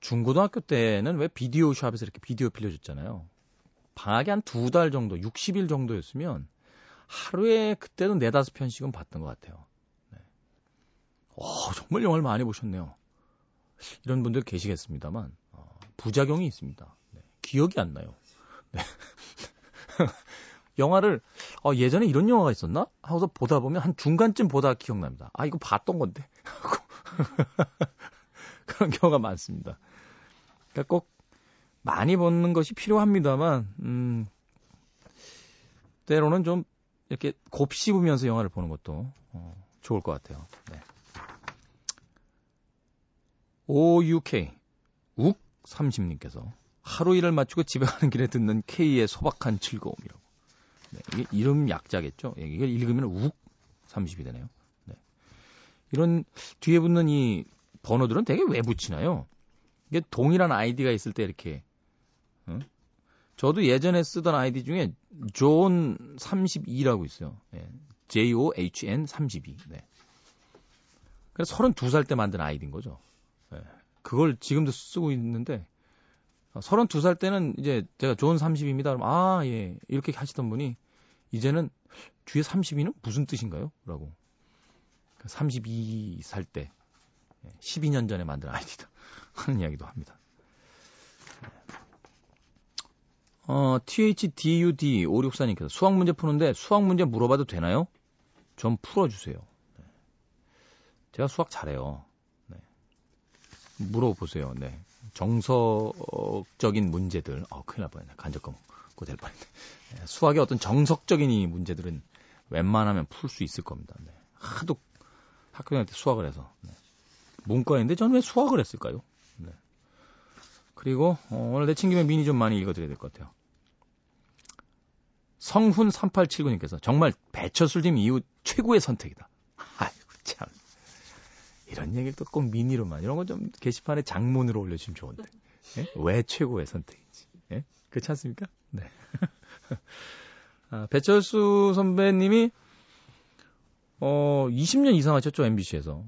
중고등학교 때는 왜 비디오 샵에서 이렇게 비디오 빌려줬잖아요. 방학이 한 두 달 정도, 60일 정도였으면 하루에 그때도 네다섯 편씩은 봤던 것 같아요. 네. 오, 정말 영화를 많이 보셨네요. 이런 분들 계시겠습니다만, 어, 부작용이 있습니다. 네. 기억이 안 나요. 네. 영화를 어, 예전에 이런 영화가 있었나? 하고서 보다 보면 한 중간쯤 보다 기억납니다. 아 이거 봤던 건데 그런 경우가 많습니다. 그러니까 꼭 많이 보는 것이 필요합니다만 음, 때로는 좀 이렇게 곱씹으면서 영화를 보는 것도 어, 좋을 것 같아요. 네. OUK 욱 30님께서 하루 일을 마치고 집에 가는 길에 듣는 K의 소박한 즐거움이라고. 네, 이게 이름 약자겠죠? 예, 이걸 읽으면 욱 30이 되네요. 네. 이런 뒤에 붙는 이 번호들은 되게 왜 붙이나요? 이게 동일한 아이디가 있을 때 이렇게 어? 저도 예전에 쓰던 아이디 중에 존 32라고 있어요. 네. J-O-H-N 32. 네. 그래서 32살 때 만든 아이디인 거죠. 네. 그걸 지금도 쓰고 있는데 32살 때는 이제 제가 좋은 30입니다. 그럼 아, 예. 이렇게 하시던 분이 이제는 뒤에 32는 무슨 뜻인가요? 라고. 32살 때 12년 전에 만든 아이디다 하는 이야기도 합니다. 어, THDUD564님께서 수학 문제 푸는데 수학 문제 물어봐도 되나요? 좀 풀어주세요. 네. 제가 수학 잘해요. 네. 물어보세요. 네. 정석적인 문제들. 어, 큰일 날 뻔했네. 간접 검고 될 뻔했네. 네, 수학의 어떤 정석적인 이 문제들은 웬만하면 풀 수 있을 겁니다. 네. 하도 학교 다닐 때 수학을 해서. 네. 문과인데 저는 왜 수학을 했을까요? 네. 그리고 어, 오늘 내친김에 미니 좀 많이 읽어드려야 될 것 같아요. 성훈 3879님께서 정말 배철수님 이후 최고의 선택이다. 아이고 참. 이런 얘기를 또 꼭 미니로만 이런 거좀 게시판에 장문으로 올려주시면 좋은데 예? 왜 최고의 선택인지 예? 그렇지 않습니까? 네. 아, 배철수 선배님이 어 20년 이상 하셨죠 MBC에서.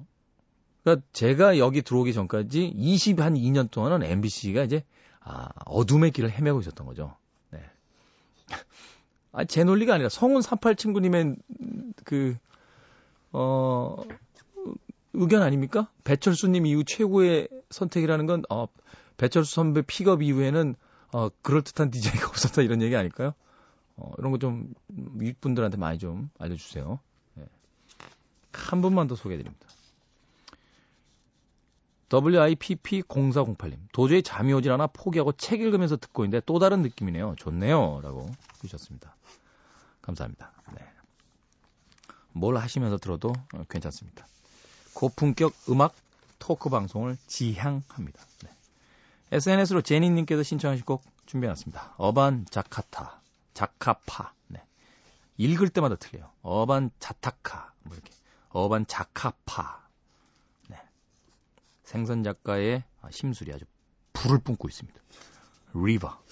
그러니까 제가 여기 들어오기 전까지 20 한 2년 동안은 MBC가 이제 아, 어둠의 길을 헤매고 있었던 거죠. 네. 아, 제 논리가 아니라 성훈 38 친구님의 그, 어, 의견 아닙니까? 배철수님 이후 최고의 선택이라는 건, 어, 배철수 선배 픽업 이후에는, 어, 그럴듯한 디자이가 없었다 이런 얘기 아닐까요? 어, 이런 거 좀, 윗분들한테 많이 좀 알려주세요. 네. 한 분만 더 소개해드립니다. WIPP0408님. 도저히 잠이 오질 않아 포기하고 책 읽으면서 듣고 있는데 또 다른 느낌이네요. 좋네요. 라고 주셨습니다. 감사합니다. 네. 뭘 하시면서 들어도 어, 괜찮습니다. 고품격 음악 토크 방송을 지향합니다. 네. SNS로 제니님께서 신청하신 곡 준비해놨습니다. 어반 자카타, 자카파. 네. 읽을 때마다 틀려요. 어반 자타카, 뭐 이렇게. 어반 자카파. 생선 작가의 심술이 아주 불을 뿜고 있습니다. 리버.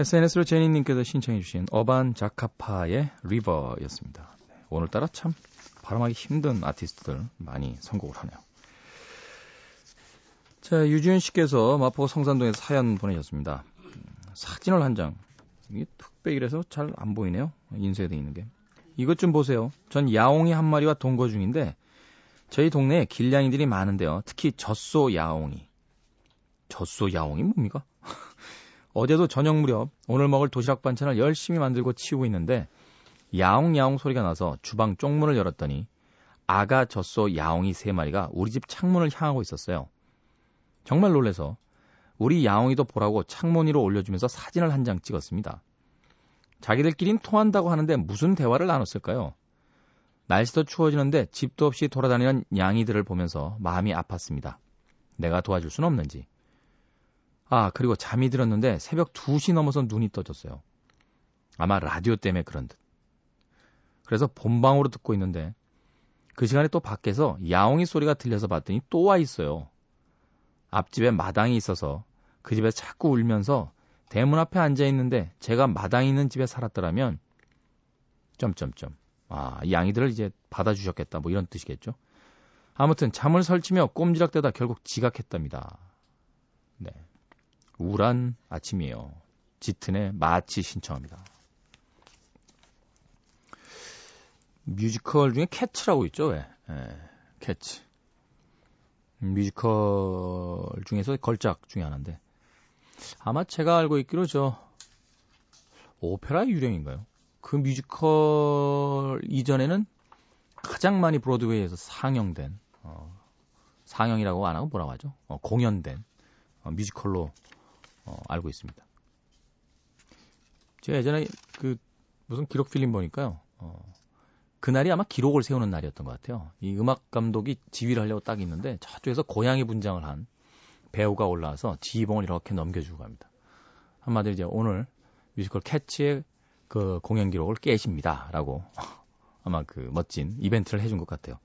SNS로 제니님께서 신청해주신 어반 자카파의 리버였습니다. 오늘따라 참 발음하기 힘든 아티스트들 많이 선곡을 하네요. 자, 유지윤 씨께서 마포 성산동에서 사연 보내셨습니다. 사진을 한 장. 이게 흑백이라서 잘 안 보이네요. 인쇄되어 있는 게. 이것 좀 보세요. 전 야옹이 한 마리와 동거 중인데 저희 동네에 길냥이들이 많은데요. 특히 젖소 야옹이. 젖소 야옹이 뭡니까? 어제도 저녁 무렵 오늘 먹을 도시락 반찬을 열심히 만들고 치우고 있는데 야옹야옹 소리가 나서 주방 쪽문을 열었더니 아가 젖소 야옹이 세 마리가 우리 집 창문을 향하고 있었어요. 정말 놀래서 우리 야옹이도 보라고 창문 위로 올려주면서 사진을 한 장 찍었습니다. 자기들끼린 통한다고 하는데 무슨 대화를 나눴을까요? 날씨도 추워지는데 집도 없이 돌아다니는 양이들을 보면서 마음이 아팠습니다. 내가 도와줄 순 없는지. 아, 그리고 잠이 들었는데 새벽 2시 넘어서 눈이 떠졌어요. 아마 라디오 때문에 그런 듯. 그래서 본방으로 듣고 있는데 그 시간에 또 밖에서 야옹이 소리가 들려서 봤더니 또 와 있어요. 앞집에 마당이 있어서 그 집에 자꾸 울면서 대문 앞에 앉아 있는데 제가 마당 있는 집에 살았더라면 점점점 아, 이 양이들을 이제 받아주셨겠다 뭐 이런 뜻이겠죠. 아무튼 잠을 설치며 꼼지락대다 결국 지각했답니다. 네. 우울한 아침이에요. 짙은의 March 신청합니다. 뮤지컬 중에 Cats라고 있죠, 왜? 예, Cats. 뮤지컬 중에서 걸작 중에 하나인데. 아마 제가 알고 있기로 저, 오페라 유령인가요? 그 뮤지컬 이전에는 가장 많이 브로드웨이에서 상영된, 어, 상영이라고 안 하고 뭐라고 하죠? 어, 공연된 어, 뮤지컬로 어, 알고 있습니다. 제가 예전에 그 무슨 기록 필름 보니까요. 어, 그날이 아마 기록을 세우는 날이었던 것 같아요. 이 음악 감독이 지휘를 하려고 딱 있는데 저쪽에서 고양이 분장을 한 배우가 올라와서 지휘봉을 이렇게 넘겨주고 갑니다. 한마디로 이제 오늘 뮤지컬 Cats의 그 공연 기록을 깨십니다라고 아마 그 멋진 이벤트를 해준 것 같아요.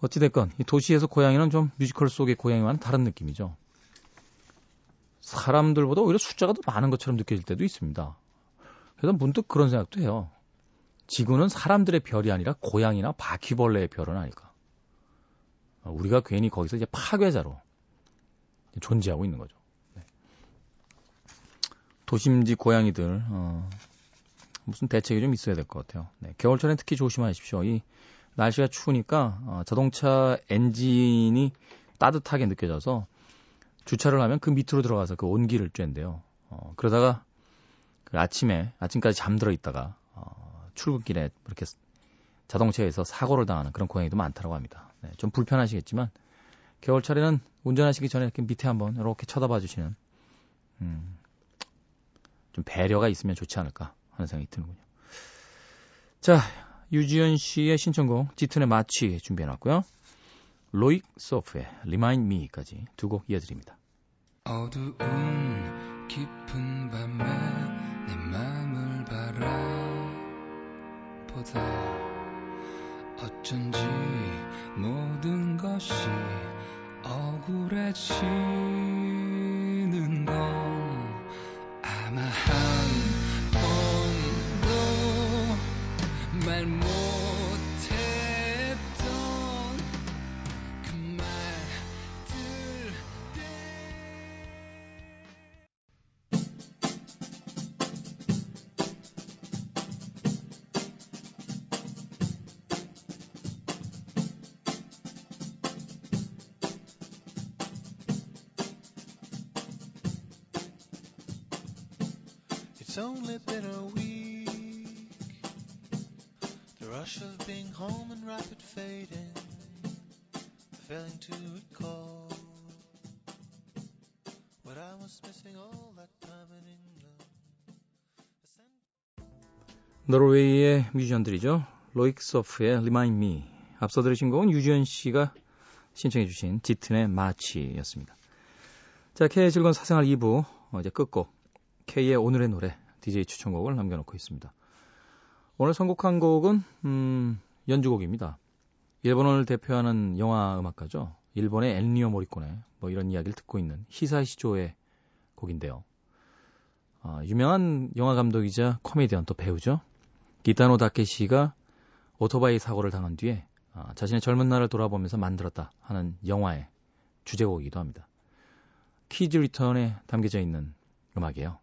어찌됐건 이 도시에서 고양이는 좀 뮤지컬 속의 고양이와는 다른 느낌이죠. 사람들보다 오히려 숫자가 더 많은 것처럼 느껴질 때도 있습니다. 그래서 문득 그런 생각도 해요. 지구는 사람들의 별이 아니라 고양이나 바퀴벌레의 별은 아닐까. 어, 우리가 괜히 거기서 이제 파괴자로 존재하고 있는 거죠. 네. 도심지 고양이들 어, 무슨 대책이 좀 있어야 될 것 같아요. 네, 겨울철엔 특히 조심하십시오. 이 날씨가 추우니까 어, 자동차 엔진이 따뜻하게 느껴져서 주차를 하면 그 밑으로 들어가서 그 온기를 쬐는데요. 어, 그러다가 그 아침에 아침까지 잠들어 있다가 어, 출근길에 이렇게 자동차에서 사고를 당하는 그런 고양이도 많다고 합니다. 네, 좀 불편하시겠지만 겨울철에는 운전하시기 전에 이렇게 밑에 한번 이렇게 쳐다봐 주시는 음, 좀 배려가 있으면 좋지 않을까 하는 생각이 드는군요. 자, 유지연 씨의 신청곡 짙은의 마취 준비해놨고요. 로익 소프의 Remind Me까지 두 곡 이어드립니다. 어두운 깊은 밤에 내 맘을 바라보다 어쩐지 모든 것이 억울해지는 건 뮤지션들이죠. 로익 소프의 Remind Me. 앞서 들으신 곡은 유지현 씨가 신청해 주신 짙은의 마치였습니다. 자, K의 즐거운 사생활 2부, 어, 이제 끝곡. K의 오늘의 노래 DJ 추천곡을 남겨놓고 있습니다. 오늘 선곡한 곡은 음, 연주곡입니다. 일본을 대표하는 영화 음악가죠. 일본의 엔리오 모리코네 뭐 이런 이야기를 듣고 있는 히사시조의 곡인데요. 아, 유명한 영화 감독이자 코미디언 또 배우죠. 기타노 다케시가 오토바이 사고를 당한 뒤에 아, 자신의 젊은 날을 돌아보면서 만들었다 하는 영화의 주제곡이기도 합니다. Kids Return에 담겨져 있는 음악이에요.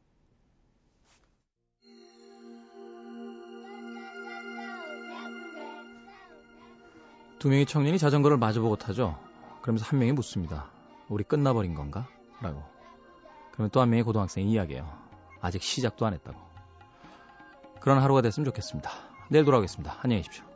두 명의 청년이 자전거를 마주보고 타죠. 그러면서 한 명이 묻습니다. 우리 끝나버린 건가? 라고. 그러면 또 한 명의 고등학생이 이야기해요. 아직 시작도 안 했다고. 그런 하루가 됐으면 좋겠습니다. 내일 돌아오겠습니다. 안녕히 계십시오.